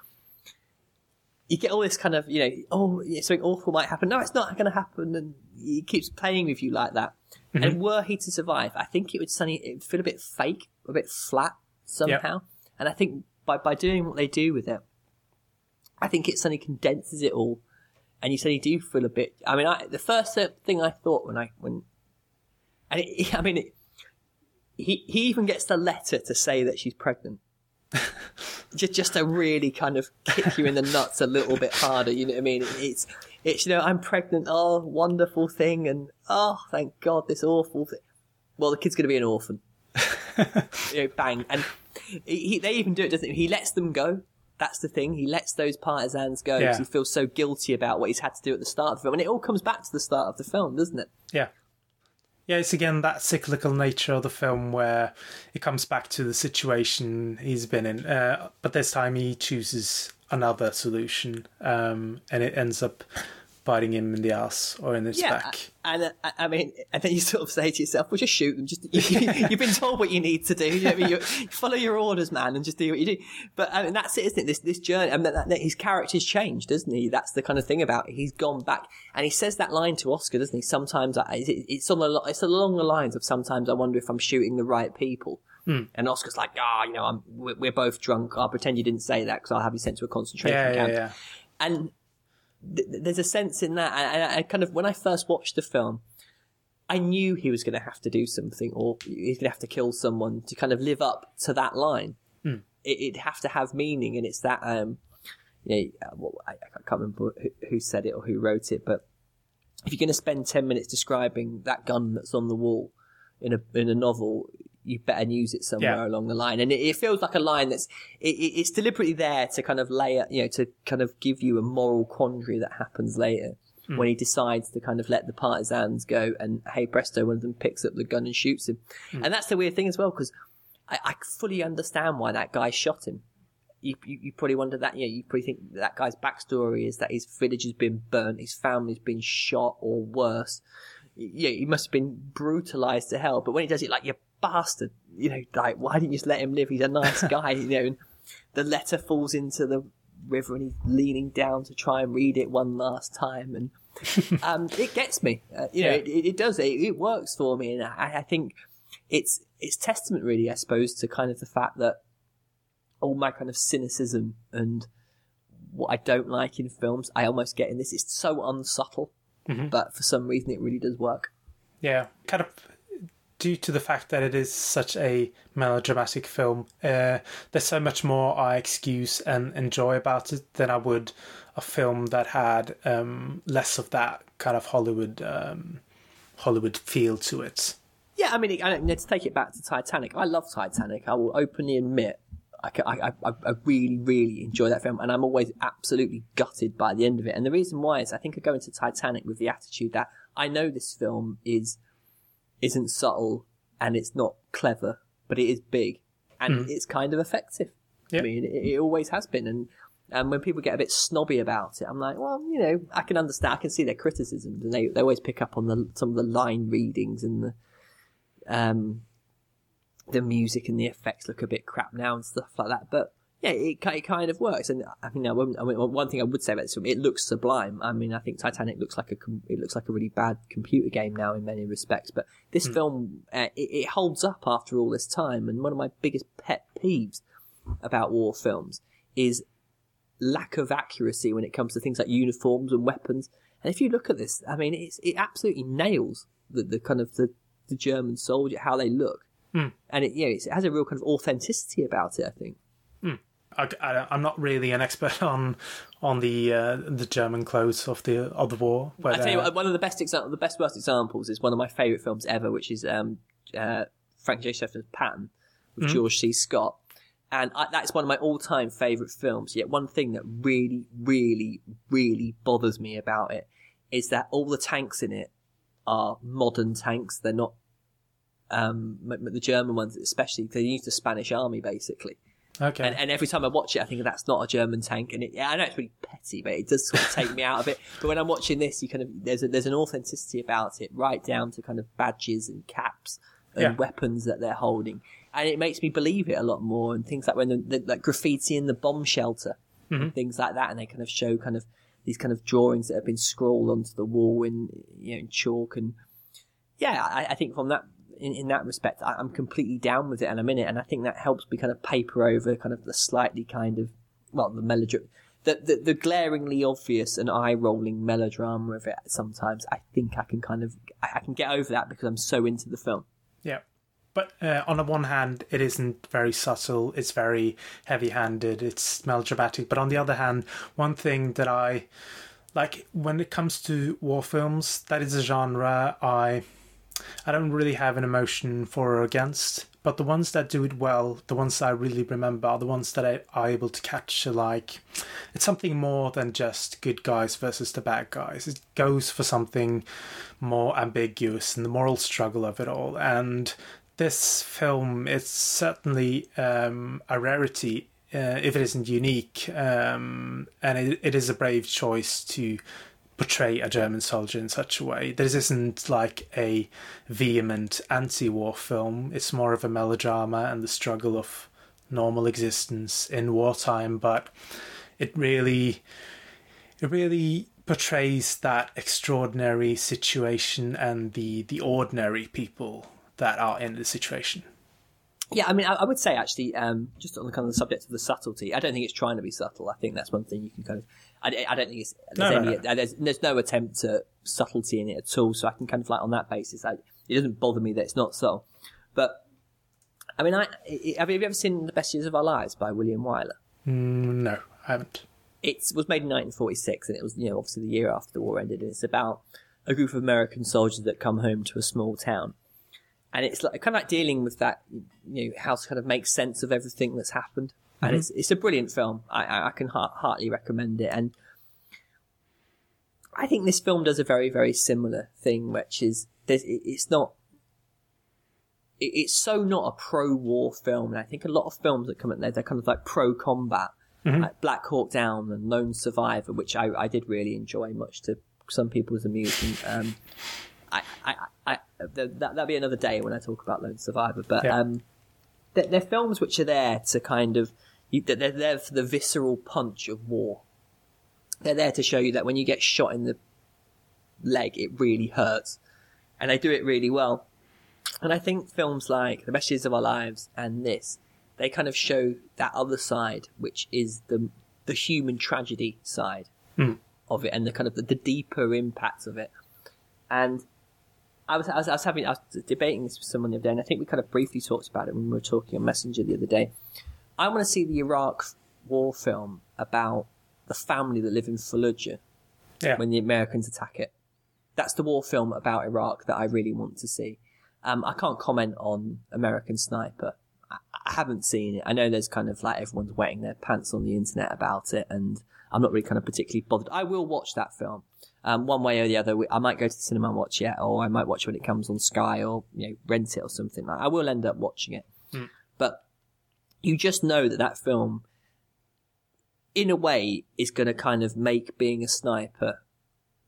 you get all this kind of, you know, oh, yeah, something awful might happen. No, it's not going to happen, and he keeps playing with you like that. And mm-hmm. were he to survive, I think it would suddenly it would feel a bit fake, a bit flat somehow. And I think by by doing what they do with it, I think it suddenly condenses it all, and you suddenly do feel a bit. I mean, I, the first thing I thought when I when, and it, I mean, it, he he even gets the letter to say that she's pregnant just just to really kind of kick you in the nuts a little bit harder. You know what I mean? It's it's you know I'm pregnant. Oh, wonderful thing, and oh, thank God, this awful thing. Well, the kid's going to be an orphan. you know, bang, and he, he, they even do it. Doesn't he? he lets them go. That's the thing. He lets those partisans go because Yeah. he feels so guilty about what he's had to do at the start of the film, and it all comes back to the start of the film, doesn't it? Yeah. Yeah, it's again that cyclical nature of the film where it comes back to the situation he's been in, uh, but this time he chooses another solution, um, and it ends up biting him in the ass or in his back. And I I mean, and then you sort of say to yourself, "Well, just shoot them. Just you've been told what you need to do. You, know I mean? you follow your orders, man, and just do what you do." But I mean, that's it, isn't it? This this journey. I mean, that, that, his character's changed, doesn't he? That's the kind of thing about it. He's gone back, and he says that line to Oscar, doesn't he? Sometimes I, it's, it's on the it's along the lines of sometimes I wonder if I'm shooting the right people. And Oscar's like, ah, you know, I'm, we're, we're both drunk. I'll pretend you didn't say that because I'll have you sent to a concentration Yeah, yeah, camp yeah. and th- th- there's a sense in that. And I, I kind of when I first watched the film, I knew he was going to have to do something, or he's going to have to kill someone to kind of live up to that line. It, it'd have to have meaning, and it's that. Um, you know, uh, well, I, I can't remember who, who said it or who wrote it, but if you're going to spend ten minutes describing that gun that's on the wall in a in a novel, you better use it somewhere Yeah. along the line. And it, it feels like a line that's it, it, it's deliberately there to kind of lay, you know, to kind of give you a moral quandary that happens later hmm. when he decides to kind of let the partisans go. And hey, presto, one of them picks up the gun and shoots him. Hmm. And that's the weird thing as well because I, I fully understand why that guy shot him. You, you, you probably wonder that, you know, you probably think that guy's backstory is that his village has been burnt, his family's been shot or worse. Yeah, he must have been brutalized to hell. But when he does it, like, you bastard, you know, like, why didn't you just let him live? He's a nice guy, you know. And the letter falls into the river and he's leaning down to try and read it one last time. And um, it gets me. Uh, you know, Yeah. it, it, it does. It, it works for me. And I, I think it's it's testament, really, I suppose, to kind of the fact that all my kind of cynicism and what I don't like in films, I almost get in this. It's so unsubtle, but for some reason, it really does work. Yeah, kind of due to the fact that it is such a melodramatic film, uh, there's so much more I excuse and enjoy about it than I would a film that had um, less of that kind of Hollywood um, Hollywood feel to it. Yeah, I mean, I let's take it back to Titanic. I love Titanic. I will openly admit, I, I, I, really, really enjoy that film, and I'm always absolutely gutted by the end of it. And the reason why is I think I go into Titanic with the attitude that I know this film is isn't subtle and it's not clever, but it is big and it's kind of effective. Yeah. I mean, it, it always has been, and and when people get a bit snobby about it, I'm like, well, you know, I can understand, I can see their criticisms, and they they always pick up on the some of the line readings and the um the music and the effects look a bit crap now and stuff like that. But yeah, it it kind of works. And I mean, I, I mean, one thing I would say about this film, it looks sublime. I mean, I think Titanic looks like a it looks like a really bad computer game now in many respects. But this film, uh, it, it holds up after all this time. And one of my biggest pet peeves about war films is lack of accuracy when it comes to things like uniforms and weapons. And if you look at this, I mean, it's, it absolutely nails the, the kind of the, the German soldier, how they look. And it, you know, it's, it has a real kind of authenticity about it, I think. I, am not really an expert on on the uh, the German clothes of the of the war. But, I tell you what, one of the best examples, the best worst examples is one of my favourite films ever, which is um, uh, Frank J. Schaffner's Patton with George C. Scott. And I, that's one of my all-time favorite films. Yet one thing that really, really, really bothers me about it is that all the tanks in it are modern tanks. They're not um, the German ones, especially. They use the Spanish army basically. Okay. And, and, every time I watch it, I think that's not a German tank. And it, yeah, I know it's really petty, but it does sort of take me out of it. But when I'm watching this, you kind of there's a, there's an authenticity about it, right down to kind of badges and caps and yeah. weapons that they're holding, and it makes me believe it a lot more. And things like when the, the like graffiti in the bomb shelter, mm-hmm. and things like that, and they kind of show kind of these kind of drawings that have been scrawled onto the wall in you know in chalk and yeah, I, I think from that in, in that respect, I, am completely down with it and I'm in it, and I think that helps me kind of paper over kind of the slightly kind of well the melodrama. The, the, the glaringly obvious and eye rolling melodrama of it sometimes I think I can kind of I can get over that because I'm so into the film. Yeah. But uh, on the one hand, it isn't very subtle. It's very heavy-handed. It's melodramatic. But on the other hand, one thing that I like when it comes to war films, that is a genre I I don't really have an emotion for or against. But the ones that do it well, the ones that I really remember, are the ones that I are able to catch. Like, it's something more than just good guys versus the bad guys. It goes for something more ambiguous and the moral struggle of it all. And this film is certainly um, a rarity uh, if it isn't unique, um, and it, it is a brave choice to portray a German soldier in such a way. This isn't like a vehement anti-war film. It's more of a melodrama and the struggle of normal existence in wartime, but it really, it really portrays that extraordinary situation and the the ordinary people that are in the situation. Yeah, I mean, I, I would say actually, um, just on the kind of the subject of the subtlety, I don't think it's trying to be subtle. I think that's one thing you can kind of. I, I don't think it's there's, no, any, no, no. There's, there's no attempt at subtlety in it at all. So I can kind of like on that basis, I, it doesn't bother me that it's not subtle. But I mean, I, have you ever seen The Best Years of Our Lives by William Wyler? Mm, no, I haven't. It was made in 1946, and it was you know obviously the year after the war ended. And it's about a group of American soldiers that come home to a small town and it's like kind of like dealing with that, you know, how to kind of make sense of everything that's happened. And mm-hmm. it's it's a brilliant film. I I can heart, heartily recommend it. And I think this film does a very very similar thing, which is it's not. It's so not a pro-war film, and I think a lot of films that come out there, they're kind of like pro-combat, mm-hmm. like Black Hawk Down and Lone Survivor, which I, I did really enjoy, much to some people's amusement. Um, I, I, I, that, that'll be another day when I talk about Lone Survivor. But yeah. um, they're, they're, films which are there to kind of, they're there for the visceral punch of war. They're there to show you that when you get shot in the leg, it really hurts. And they do it really well. And I think films like The Best Years of Our Lives and this, they kind of show that other side, which is the the human tragedy side mm. of it, and the kind of the, the deeper impacts of it. And I was, I was, I was having, I was debating this with someone the other day, and I think we kind of briefly talked about it when we were talking on Messenger the other day. I want to see the Iraq war film about the family that live in Fallujah yeah. when the Americans attack it. That's the war film about Iraq that I really want to see. Um, I can't comment on American Sniper. I, I haven't seen it. I know there's kind of like everyone's wetting their pants on the internet about it, and I'm not really kind of particularly bothered. I will watch that film um, one way or the other. I might go to the cinema and watch it, or I might watch it when it comes on Sky, or you know, rent it or something. I will end up watching it, mm. but you just know that that film, in a way, is going to kind of make being a sniper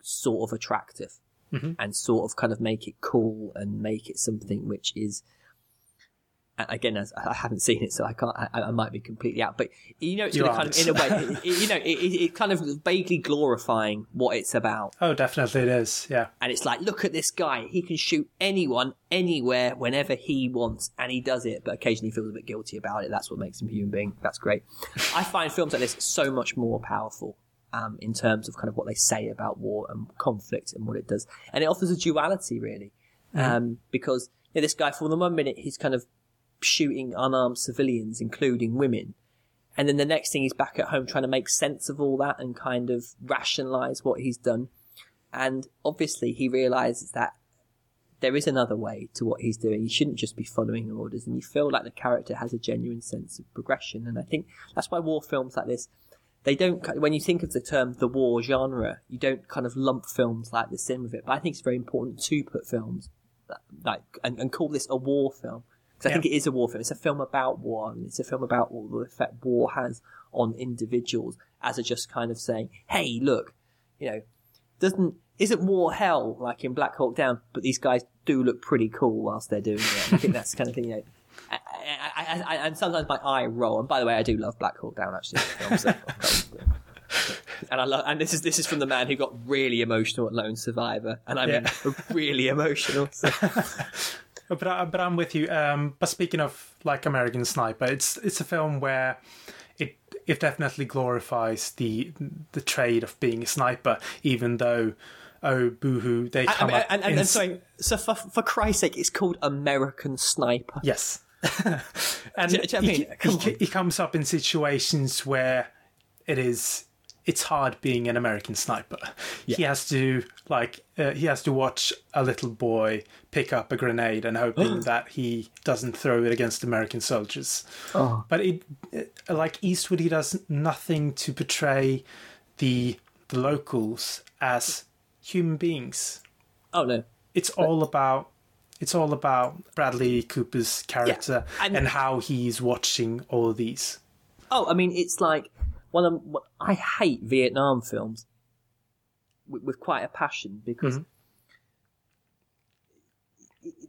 sort of attractive, mm-hmm. and sort of kind of make it cool and make it something which is again, as I haven't seen it, so I can't. I, I might be completely out. But you know, it's you kind of in a way, it, you know, it, it, kind of vaguely glorifying what it's about. Oh, definitely it is. Yeah, and it's like, look at this guy. He can shoot anyone, anywhere, whenever he wants, and he does it. But occasionally, he feels a bit guilty about it. That's what makes him a human being. That's great. I find films like this so much more powerful. Um, in terms of kind of what they say about war and conflict and what it does, and it offers a duality really, mm-hmm. um, because you know, this guy for the one minute he's kind of shooting unarmed civilians, including women. And then the next thing he's back at home trying to make sense of all that and kind of rationalize what he's done. And obviously he realizes that there is another way to what he's doing. He shouldn't just be following orders, and you feel like the character has a genuine sense of progression. And I think that's why war films like this, they don't. When you think of the term the war genre, you don't kind of lump films like this in with it. But I think it's very important to put films like and, and call this a war film because I yeah. think it is a war film. It's a film about war, and it's a film about all the effect war has on individuals, as a just kind of saying, "Hey, look, you know, doesn't isn't war hell like in Black Hawk Down? But these guys do look pretty cool whilst they're doing it. I think that's the kind of thing. You know, I, I, I, and sometimes my eye roll. And by the way, I do love Black Hawk Down actually. and I love, and this is this is from the man who got really emotional at Lone Survivor, and I mean yeah. really emotional. So. but I, but I'm with you. Um, but speaking of like American Sniper, it's it's a film where it it definitely glorifies the the trade of being a sniper, even though oh boohoo they come I mean, up and, and, and, and sorry, so for for Christ's sake, it's called American Sniper. Yes. and do, do he, he, he comes up in situations where it is it's hard being an American sniper. Yeah. He has to like uh, he has to watch a little boy pick up a grenade and hoping that he doesn't throw it against American soldiers. Oh. But it, it, like Eastwood, he does nothing to portray the the locals as human beings. Oh no, it's but... all about it's all about Bradley Cooper's character yeah. and, and how he's watching all of these. Oh, I mean, it's like one of I hate Vietnam films with, with quite a passion because mm-hmm.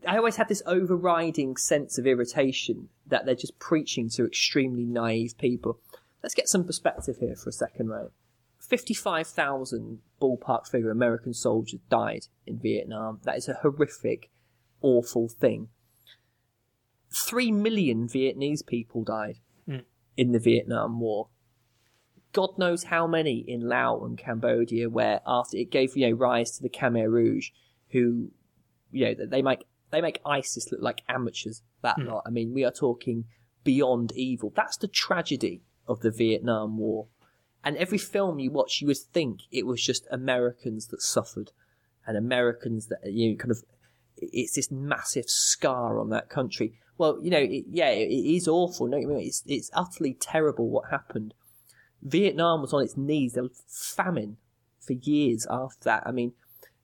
I always have this overriding sense of irritation that they're just preaching to extremely naive people. Let's get some perspective here for a second, right? 55,000 ballpark figure American soldiers died in Vietnam. That is a horrific, awful thing. Three million Vietnamese people died mm. in the Vietnam War. God knows how many in Laos and Cambodia, where after it gave you know rise to the Khmer Rouge, who you know they make they make ISIS look like amateurs. That mm. lot. I mean, we are talking beyond evil. That's the tragedy of the Vietnam War. And every film you watch, you would think it was just Americans that suffered, and Americans that you know, kind of. It's this massive scar on that country. Well, you know, it, yeah, it, it is awful. No, it's it's utterly terrible what happened. Vietnam was on its knees. There was famine for years after that. I mean,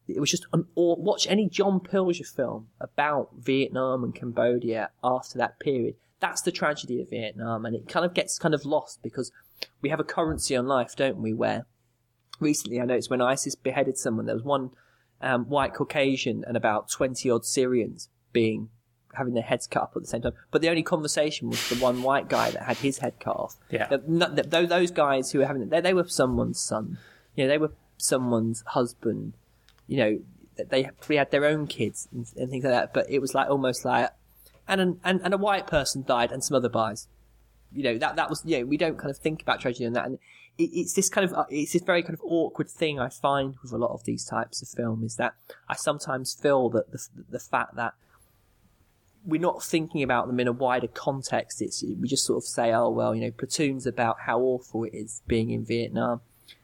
it was just an, or watch any John Pilger film about Vietnam and Cambodia after that period. That's the tragedy of Vietnam, and it kind of gets kind of lost because we have a currency on life, don't we? Where recently I noticed when ISIS beheaded someone, there was one um, white Caucasian and about twenty odd Syrians being having their heads cut off at the same time. But the only conversation was the one white guy that had his head cut off. Yeah. Those guys who were having they, they were someone's son. You know, they were someone's husband. You know, they probably had their own kids and, and things like that. But it was like almost like, and an, and and a white person died and some other guys. You know that that was you know we don't kind of think about tragedy and that and it, it's this kind of uh, it's this very kind of awkward thing I find with a lot of these types of film is that I sometimes feel that the the fact that we're not thinking about them in a wider context. It's we just sort of say, oh well, you know, Platoon's about how awful it is being in Vietnam.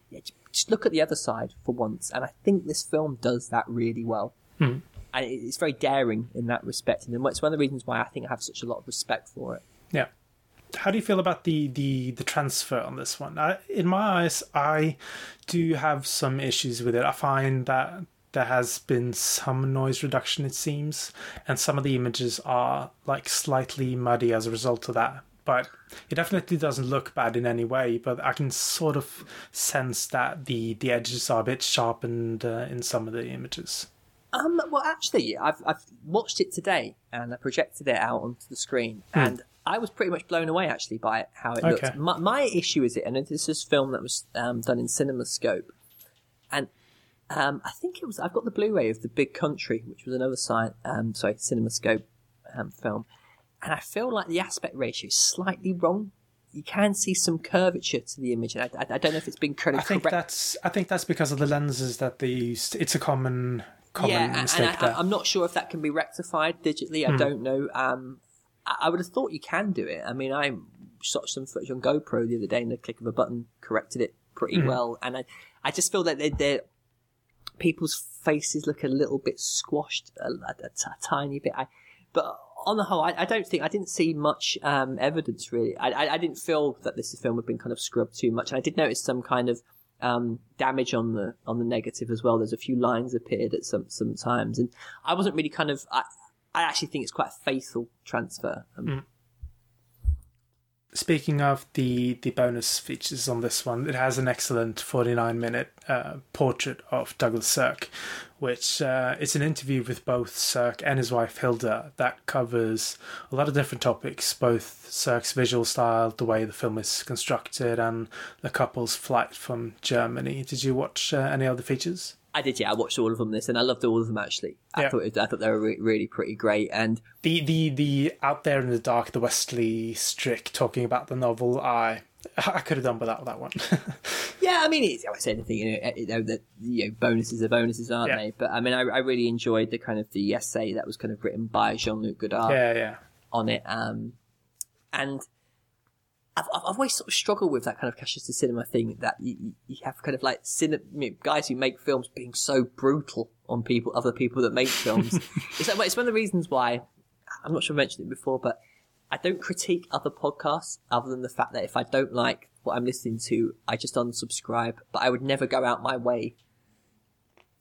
Yeah, just look at the other side for once, and I think this film does that really well. Hmm. And it's very daring in that respect, and it's one of the reasons why I think I have such a lot of respect for it. Yeah. How do you feel about the the the transfer on this one? I, in my eyes, I do have some issues with it. I find that there has been some noise reduction, it seems, and some of the images are like slightly muddy as a result of that. But it definitely doesn't look bad in any way. But I can sort of sense that the the edges are a bit sharpened uh, in some of the images. Um, well, actually, I've I've watched it today and I projected it out onto the screen, hmm. and I was pretty much blown away actually by how it okay. looks. My, my, issue is it, and this is film that was um, done in CinemaScope, and um, I think it was. I've got the Blu-ray of the Big Country, which was another science, um, sorry, CinemaScope um, film, and I feel like the aspect ratio is slightly wrong. You can see some curvature to the image. I, I, I don't know if it's been kind I think correct. that's. I think that's because of the lenses that they used. It's a common. Common yeah, mistake and I, am not sure if that can be rectified digitally. I hmm. don't know. Um, I, would have thought you can do it. I mean, I shot some footage on GoPro the other day, and the click of a button corrected it pretty mm. well. And I, I just feel that they're, they're people's faces look a little bit squashed, a, tiny bit. I, but on the whole, I, I, don't think I didn't see much um, evidence really. I, I, I, didn't feel that this film had been kind of scrubbed too much, and I did notice some kind of um, damage on the on the negative as well. There's a few lines appeared at some times, and I wasn't really kind of. I, I actually think it's quite a faithful transfer. Um, mm. Speaking of the, the bonus features on this one, it has an excellent 49 minute uh, portrait of Douglas Sirk, which uh, is an interview with both Sirk and his wife Hilda that covers a lot of different topics, both Sirk's visual style, the way the film is constructed, and the couple's flight from Germany. Did you watch uh, any other features? I did, yeah. I watched all of them this, and I loved all of them actually. I yeah. thought it, I thought they were re- really pretty great. And the the the out there in the dark, the Wesley Strick talking about the novel, I I could have done without that one. yeah, I mean, it's, I say anything, you know, you know that you know bonuses are bonuses, aren't yeah. they? But I mean, I, I really enjoyed the kind of the essay that was kind of written by Jean Luc Godard. Yeah, yeah. On it, um, and I've, I've always sort of struggled with that kind of Cahiers du cinéma thing that you, you have kind of like cine, guys who make films being so brutal on people, other people that make films. it's, like, it's one of the reasons why I'm not sure I mentioned it before, but I don't critique other podcasts other than the fact that if I don't like what I'm listening to, I just unsubscribe. But I would never go out my way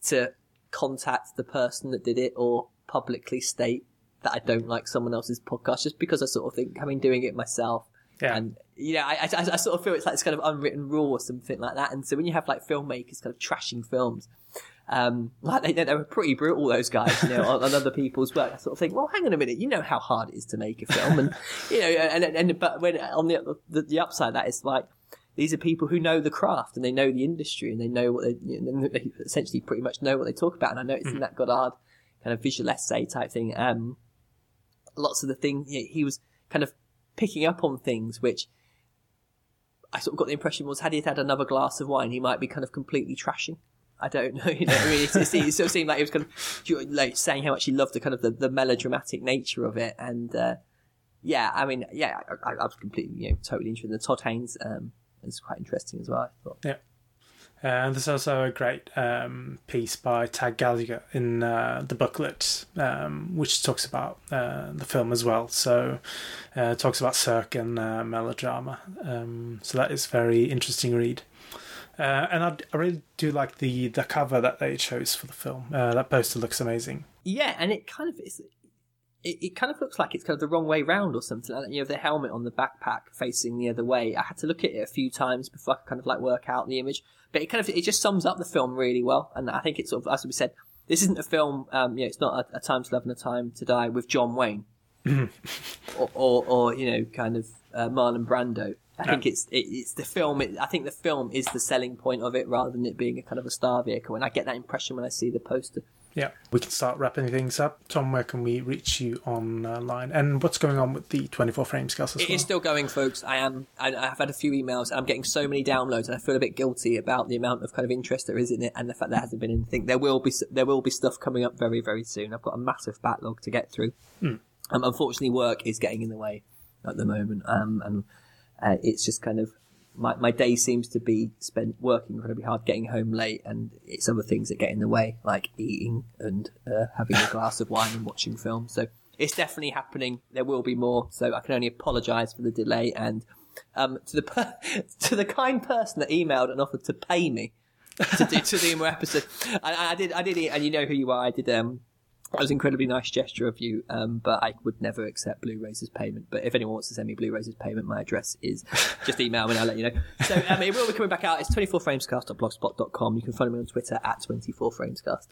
to contact the person that did it or publicly state that I don't like someone else's podcast just because I sort of think, having doing it myself, yeah. And you know, I, I, I, sort of feel it's like this kind of unwritten rule or something like that. And so when you have like filmmakers kind of trashing films, um, like they, they were pretty brutal, those guys, you know, on, on, other people's work. I sort of think, well, hang on a minute, you know how hard it is to make a film, and you know, and and, and but when on the, the the upside, that is like these are people who know the craft and they know the industry and they know what they, you know, they essentially pretty much know what they talk about. And I noticed mm. in that Godard kind of visual essay type thing, um, lots of the things you know, he was kind of picking up on things which I sort of got the impression was had he had another glass of wine, he might be kind of completely trashing. I don't know. You know, I mean, it, it, it sort of seemed like he was kind of like saying how much he loved the kind of the, the melodramatic nature of it, and uh, yeah, I mean, yeah, I, I, was completely, you know, totally interested. in the Todd Haynes um, is quite interesting as well. I thought. Yeah. Uh, and there's also a great um, piece by Tag Gallagher in uh, the booklet, um, which talks about uh, the film as well. So, uh, talks about Sirk and uh, melodrama. Um, so that is very interesting read. Uh, and I, I, really do like the the cover that they chose for the film. that poster looks amazing. Yeah, and it kind of is. It, it kind of looks like it's kind of the wrong way round or something like that. You have the helmet on the backpack facing the other way. I had to look at it a few times before I could kind of like work out the image but it kind of it just sums up the film really well. And I think it's sort of as we said, this isn't a film. Um, you know, it's not a, a time to love and a time to die with John Wayne, or, or, or, you know, kind of uh, Marlon Brando. I think it's it, it's the film. It, I think the film is the selling point of it, rather than it being a kind of a star vehicle. And I get that impression when I see the poster. Yeah, we can start wrapping things up. Tom, where can we reach you online? And what's going on with the 24 frames cast as It well? is still going, folks. I am. I, have had a few emails. I'm getting so many downloads, and I feel a bit guilty about the amount of kind of interest there is in it, and the fact there hasn't been anything. There will be there will be stuff coming up very very soon. I've got a massive backlog to get through. Mm. Um, unfortunately, work is getting in the way at the moment, um, and uh, it's just kind of my, my day seems to be spent working incredibly hard, getting home late, and it's other things that get in the way, like eating and uh, having a glass of wine and watching films. So it's definitely happening. There will be more. So I can only apologise for the delay. And um, to the per- to the kind person that emailed and offered to pay me to do to more episode, I, I did I did and you know who you are. I did um that was an incredibly nice gesture of you, um, but I would never accept Blu-rays as payment. But if anyone wants to send me Blu-rays as payment, my address is just email me and I'll let you know. So um, it will be coming back out. It's 24framescast.blogspot.com. You can follow me on Twitter at 24framescast.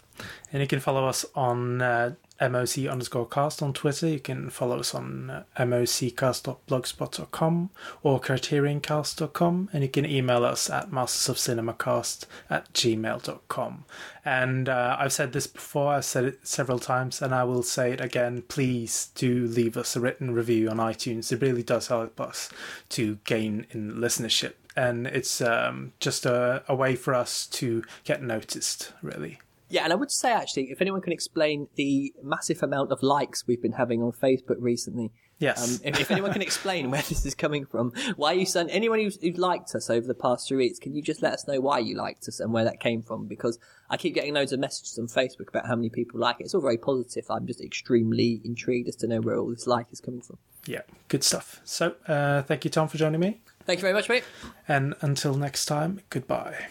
And you can follow us on uh, MOC underscore cast on Twitter. You can follow us on uh, moccast.blogspot.com or criterioncast.com. And you can email us at mastersofcinemacast at gmail.com. And uh, I've said this before, I've said it several times, and I will say it again. Please do leave us a written review on iTunes. It really does help us to gain in listenership. And it's um, just a, a way for us to get noticed, really. Yeah, and I would say actually, if anyone can explain the massive amount of likes we've been having on Facebook recently, Yes. Um, if, if anyone can explain where this is coming from, why you sent anyone who's, who's liked us over the past three weeks, can you just let us know why you liked us and where that came from? Because I keep getting loads of messages on Facebook about how many people like it. It's all very positive. I'm just extremely intrigued as to know where all this like is coming from. yeah, good stuff. So, uh, thank you, Tom, for joining me. Thank you very much, mate. And until next time, goodbye.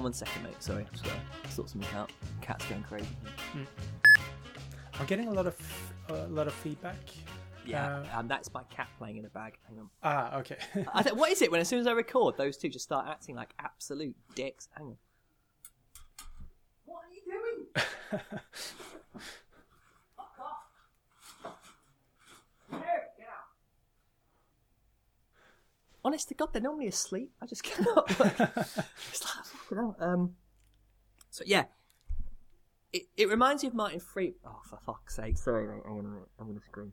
On one second, mate. Sorry, I've just got to sort something out. Cat's going crazy. I'm getting a lot of a lot of feedback. Yeah, um, that's my cat playing in a bag. Hang on. Ah, okay. I th- what is it when as soon as I record, those two just start acting like absolute dicks? Hang on. What are you doing? Fuck off. Here, get out. Honest to God, they're normally asleep. I just cannot. it's like, fucking hell. Um, so yeah, it, it reminds me of Martin Free. Oh, for fuck's sake! Sorry, mate. I'm gonna I'm gonna scream.